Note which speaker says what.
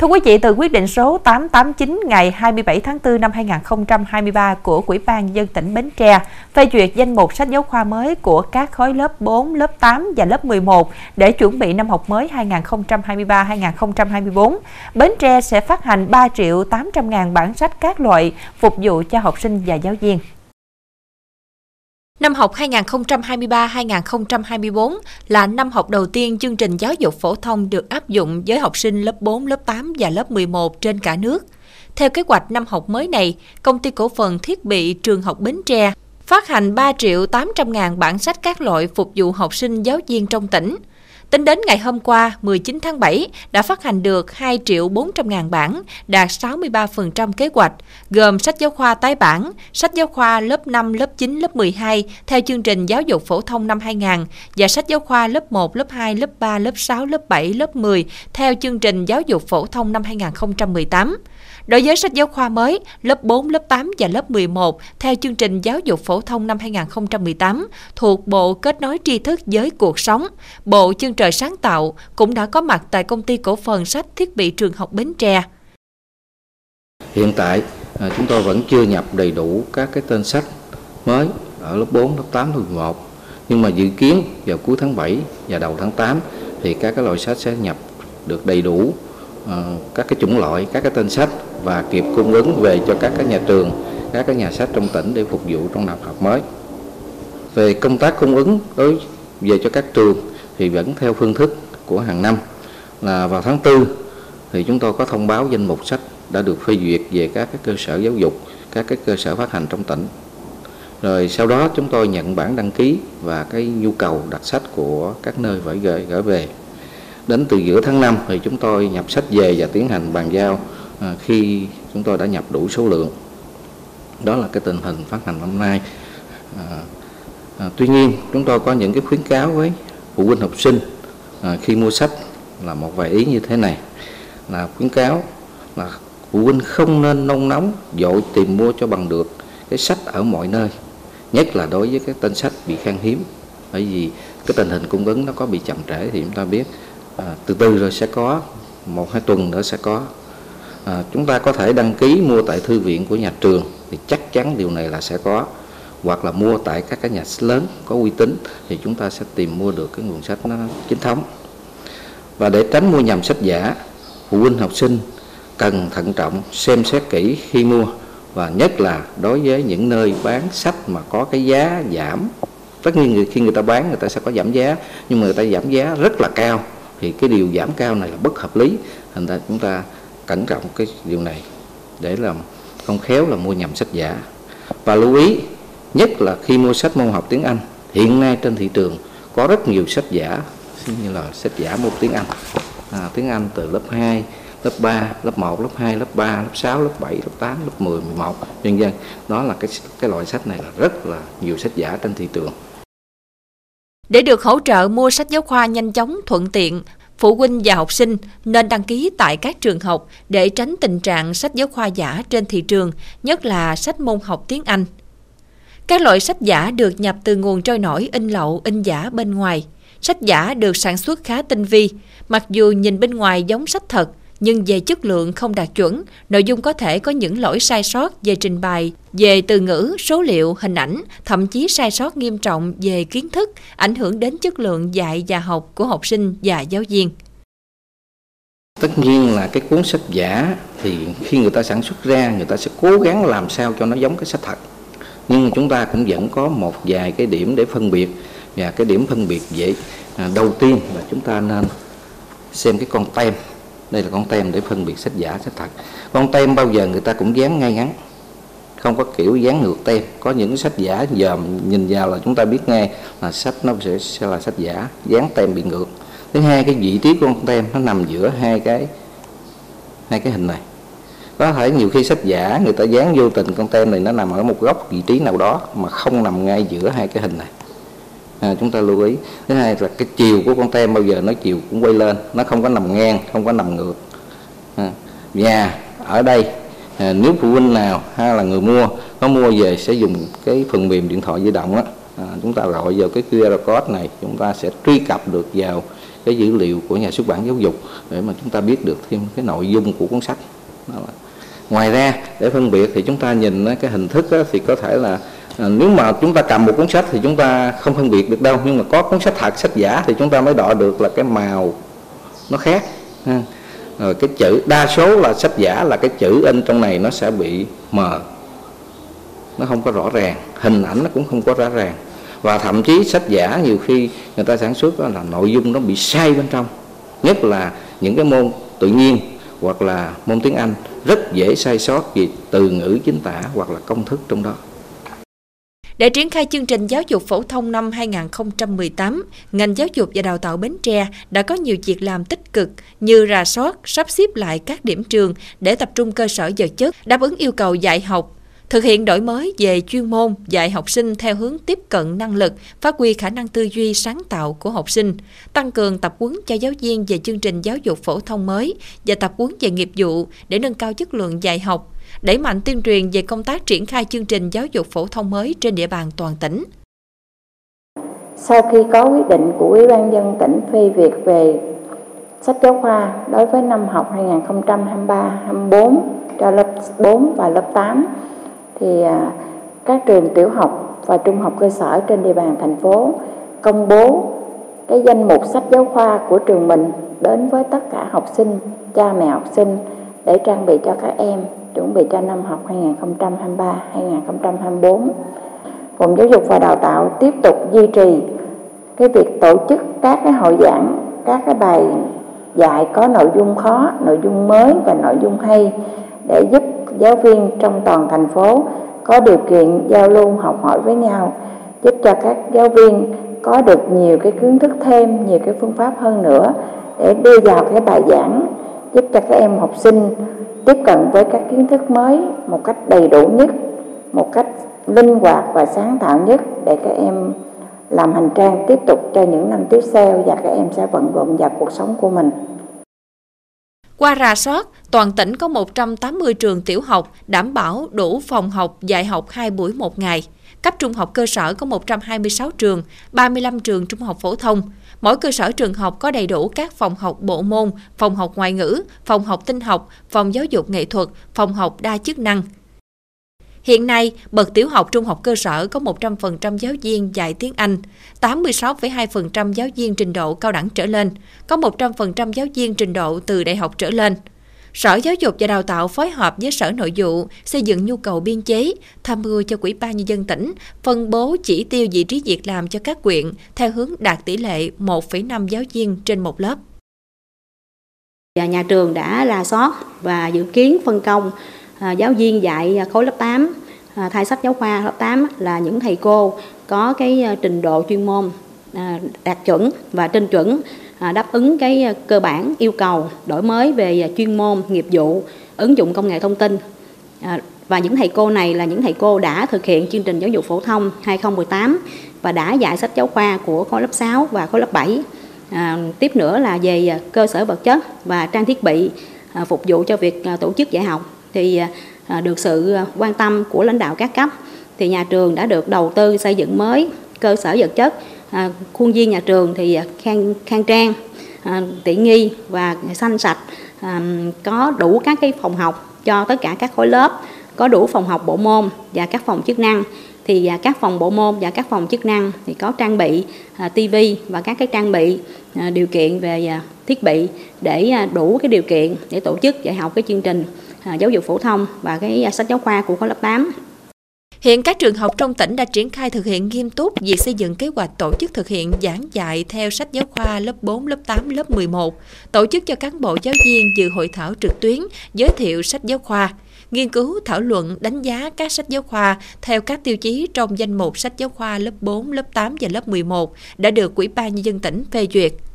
Speaker 1: Thưa quý vị, từ quyết định số 889 ngày 27 tháng 4 năm 2023 của Quỹ ban dân tỉnh Bến Tre phê duyệt danh mục sách giáo khoa mới của các khối lớp 4, lớp 8 và lớp 11 để chuẩn bị năm học mới 2023-2024, Bến Tre sẽ phát hành 3 triệu 800 ngàn bản sách các loại phục vụ cho học sinh và giáo viên. Năm học 2023-2024 là năm học đầu tiên chương trình giáo dục phổ thông được áp dụng với học sinh lớp 4, lớp 8 và lớp 11 trên cả nước. Theo kế hoạch năm học mới này, Công ty Cổ phần Thiết bị Trường học Bến Tre phát hành 3 triệu 800 ngàn bản sách các loại phục vụ học sinh giáo viên trong tỉnh – Tính đến ngày hôm qua, 19 tháng 7, đã phát hành được 2 triệu 400 ngàn bản, đạt 63% kế hoạch, gồm sách giáo khoa tái bản, sách giáo khoa lớp 5, lớp 9, lớp 12 theo chương trình giáo dục phổ thông năm 2000 và sách giáo khoa lớp 1, lớp 2, lớp 3, lớp 6, lớp 7, lớp 10 theo chương trình giáo dục phổ thông năm 2018. Đối với sách giáo khoa mới, lớp 4, lớp 8 và lớp 11 theo chương trình giáo dục phổ thông năm 2018 thuộc Bộ Kết nối tri thức với cuộc sống, Bộ Chương trời sáng tạo cũng đã có mặt tại công ty cổ phần sách thiết bị trường học Bến Tre.
Speaker 2: Hiện tại à, chúng tôi vẫn chưa nhập đầy đủ các cái tên sách mới ở lớp 4, lớp 8, lớp 11 nhưng mà dự kiến vào cuối tháng 7 và đầu tháng 8 thì các cái loại sách sẽ nhập được đầy đủ Ờ, các cái chủng loại, các cái tên sách và kịp cung ứng về cho các cái nhà trường, các cái nhà sách trong tỉnh để phục vụ trong năm học mới. Về công tác cung ứng đối về cho các trường thì vẫn theo phương thức của hàng năm là vào tháng 4 thì chúng tôi có thông báo danh mục sách đã được phê duyệt về các cái cơ sở giáo dục, các cái cơ sở phát hành trong tỉnh. Rồi sau đó chúng tôi nhận bản đăng ký và cái nhu cầu đặt sách của các nơi phải gửi gửi về. Đến từ giữa tháng 5 thì chúng tôi nhập sách về và tiến hành bàn giao à, khi chúng tôi đã nhập đủ số lượng. Đó là cái tình hình phát hành năm nay. À, à, tuy nhiên chúng tôi có những cái khuyến cáo với phụ huynh học sinh à, khi mua sách là một vài ý như thế này. Là khuyến cáo là phụ huynh không nên nôn nóng dội tìm mua cho bằng được cái sách ở mọi nơi nhất là đối với cái tên sách bị khan hiếm. Bởi vì cái tình hình cung ứng nó có bị chậm trễ thì chúng ta biết à, từ từ rồi sẽ có. Một hai tuần nữa sẽ có. À, chúng ta có thể đăng ký mua tại thư viện của nhà trường thì chắc chắn điều này là sẽ có. Hoặc là mua tại các cái nhà sách lớn có uy tín thì chúng ta sẽ tìm mua được cái nguồn sách nó chính thống. Và để tránh mua nhầm sách giả phụ huynh học sinh cần thận trọng xem xét kỹ khi mua và nhất là đối với những nơi bán sách mà có cái giá giảm. Tất nhiên khi người ta bán người ta sẽ có giảm giá nhưng mà người ta giảm giá rất là cao thì cái điều giảm cao này là bất hợp lý. Thành ra chúng ta cẩn trọng cái điều này để làm không khéo là mua nhầm sách giả. Và lưu ý nhất là khi mua sách môn học tiếng Anh hiện nay trên thị trường có rất nhiều sách giả như là sách giả môn tiếng Anh. À, tiếng Anh từ lớp 2 lớp 3, lớp 1, lớp 2, lớp 3, lớp 6, lớp 7, lớp 8, lớp 10, 11 nhân dân đó là cái cái loại sách này là rất là nhiều sách giả trên thị trường
Speaker 1: để được hỗ trợ mua sách giáo khoa nhanh chóng, thuận tiện, phụ huynh và học sinh nên đăng ký tại các trường học để tránh tình trạng sách giáo khoa giả trên thị trường, nhất là sách môn học tiếng Anh. Các loại sách giả được nhập từ nguồn trôi nổi in lậu, in giả bên ngoài. Sách giả được sản xuất khá tinh vi, mặc dù nhìn bên ngoài giống sách thật, nhưng về chất lượng không đạt chuẩn, nội dung có thể có những lỗi sai sót về trình bày, về từ ngữ, số liệu, hình ảnh, thậm chí sai sót nghiêm trọng về kiến thức, ảnh hưởng đến chất lượng dạy và học của học sinh và giáo viên.
Speaker 2: Tất nhiên là cái cuốn sách giả thì khi người ta sản xuất ra người ta sẽ cố gắng làm sao cho nó giống cái sách thật. Nhưng chúng ta cũng vẫn có một vài cái điểm để phân biệt và cái điểm phân biệt dễ à, đầu tiên là chúng ta nên xem cái con tem đây là con tem để phân biệt sách giả sách thật. Con tem bao giờ người ta cũng dán ngay ngắn. Không có kiểu dán ngược tem. Có những sách giả giờ nhìn vào là chúng ta biết ngay là sách nó sẽ, sẽ là sách giả dán tem bị ngược. Thứ hai cái vị trí của con tem nó nằm giữa hai cái hai cái hình này. Có thể nhiều khi sách giả người ta dán vô tình con tem này nó nằm ở một góc vị trí nào đó mà không nằm ngay giữa hai cái hình này à, chúng ta lưu ý. Thứ hai là cái chiều của con tem bao giờ nó chiều cũng quay lên. Nó không có nằm ngang không có nằm ngược. À, và ở đây à, nếu phụ huynh nào hay là người mua có mua về sẽ dùng cái phần mềm điện thoại di động á. À, chúng ta gọi vào cái QR code này chúng ta sẽ truy cập được vào cái dữ liệu của nhà xuất bản giáo dục để mà chúng ta biết được thêm cái nội dung của cuốn sách. Đó là. ngoài ra để phân biệt thì chúng ta nhìn cái hình thức thì có thể là à, nếu mà chúng ta cầm một cuốn sách thì chúng ta không phân biệt được đâu. Nhưng mà có cuốn sách thật sách giả thì chúng ta mới đo được là cái màu nó khác. Rồi cái chữ đa số là sách giả là cái chữ in trong này nó sẽ bị mờ. Nó không có rõ ràng. Hình ảnh nó cũng không có rõ ràng. Và thậm chí sách giả nhiều khi người ta sản xuất là nội dung nó bị sai bên trong. Nhất là những cái môn tự nhiên hoặc là môn tiếng Anh rất dễ sai sót vì từ ngữ chính tả hoặc là công thức trong đó.
Speaker 1: Để triển khai chương trình giáo dục phổ thông năm 2018, ngành giáo dục và đào tạo Bến Tre đã có nhiều việc làm tích cực như rà soát, sắp xếp lại các điểm trường để tập trung cơ sở vật chất, đáp ứng yêu cầu dạy học, thực hiện đổi mới về chuyên môn dạy học sinh theo hướng tiếp cận năng lực, phát huy khả năng tư duy sáng tạo của học sinh, tăng cường tập huấn cho giáo viên về chương trình giáo dục phổ thông mới và tập huấn về nghiệp vụ để nâng cao chất lượng dạy học, đẩy mạnh tuyên truyền về công tác triển khai chương trình giáo dục phổ thông mới trên địa bàn toàn tỉnh.
Speaker 3: Sau khi có quyết định của Ủy ban dân tỉnh phê duyệt về sách giáo khoa đối với năm học 2023-24 cho lớp 4 và lớp 8 thì à, các trường tiểu học và trung học cơ sở trên địa bàn thành phố công bố cái danh mục sách giáo khoa của trường mình đến với tất cả học sinh, cha mẹ học sinh để trang bị cho các em chuẩn bị cho năm học 2023-2024. Phòng Giáo dục và Đào tạo tiếp tục duy trì cái việc tổ chức các cái hội giảng, các cái bài dạy có nội dung khó, nội dung mới và nội dung hay để giúp giáo viên trong toàn thành phố có điều kiện giao lưu học hỏi với nhau giúp cho các giáo viên có được nhiều cái kiến thức thêm nhiều cái phương pháp hơn nữa để đưa vào cái bài giảng giúp cho các em học sinh tiếp cận với các kiến thức mới một cách đầy đủ nhất một cách linh hoạt và sáng tạo nhất để các em làm hành trang tiếp tục cho những năm tiếp theo và các em sẽ vận dụng vào cuộc sống của mình.
Speaker 1: Qua rà soát, toàn tỉnh có 180 trường tiểu học đảm bảo đủ phòng học dạy học 2 buổi một ngày. Cấp trung học cơ sở có 126 trường, 35 trường trung học phổ thông. Mỗi cơ sở trường học có đầy đủ các phòng học bộ môn, phòng học ngoại ngữ, phòng học tinh học, phòng giáo dục nghệ thuật, phòng học đa chức năng – Hiện nay, bậc tiểu học trung học cơ sở có 100% giáo viên dạy tiếng Anh, 86,2% giáo viên trình độ cao đẳng trở lên, có 100% giáo viên trình độ từ đại học trở lên. Sở Giáo dục và Đào tạo phối hợp với Sở Nội vụ xây dựng nhu cầu biên chế, tham mưu cho Quỹ ban nhân dân tỉnh, phân bố chỉ tiêu vị trí việc làm cho các quyện theo hướng đạt tỷ lệ 1,5 giáo viên trên một lớp.
Speaker 4: Nhà trường đã là soát và dự kiến phân công à, giáo viên dạy khối lớp 8 à, thay sách giáo khoa lớp 8 là những thầy cô có cái à, trình độ chuyên môn đạt chuẩn và trên chuẩn À, đáp ứng cái à, cơ bản yêu cầu đổi mới về à, chuyên môn nghiệp vụ ứng dụng công nghệ thông tin và những thầy cô này là những thầy cô đã thực hiện chương trình giáo dục phổ thông 2018 và đã dạy sách giáo khoa của khối lớp 6 và khối lớp 7. À, tiếp nữa là về cơ sở vật chất và trang thiết bị à, phục vụ cho việc à, tổ chức dạy học thì à, được sự quan tâm của lãnh đạo các cấp thì nhà trường đã được đầu tư xây dựng mới cơ sở vật chất à, khuôn viên nhà trường thì à, khang khang trang à, tiện nghi và xanh sạch à, có đủ các cái phòng học cho tất cả các khối lớp có đủ phòng học bộ môn và các phòng chức năng thì à, các phòng bộ môn và các phòng chức năng thì có trang bị à, TV và các cái trang bị điều kiện về thiết bị để đủ cái điều kiện để tổ chức dạy học cái chương trình À, giáo dục phổ thông và cái sách giáo khoa của khối lớp 8.
Speaker 1: Hiện các trường học trong tỉnh đã triển khai thực hiện nghiêm túc việc xây dựng kế hoạch tổ chức thực hiện giảng dạy theo sách giáo khoa lớp 4, lớp 8, lớp 11, tổ chức cho cán bộ giáo viên dự hội thảo trực tuyến giới thiệu sách giáo khoa, nghiên cứu thảo luận đánh giá các sách giáo khoa theo các tiêu chí trong danh mục sách giáo khoa lớp 4, lớp 8 và lớp 11 đã được Quỹ ban nhân dân tỉnh phê duyệt –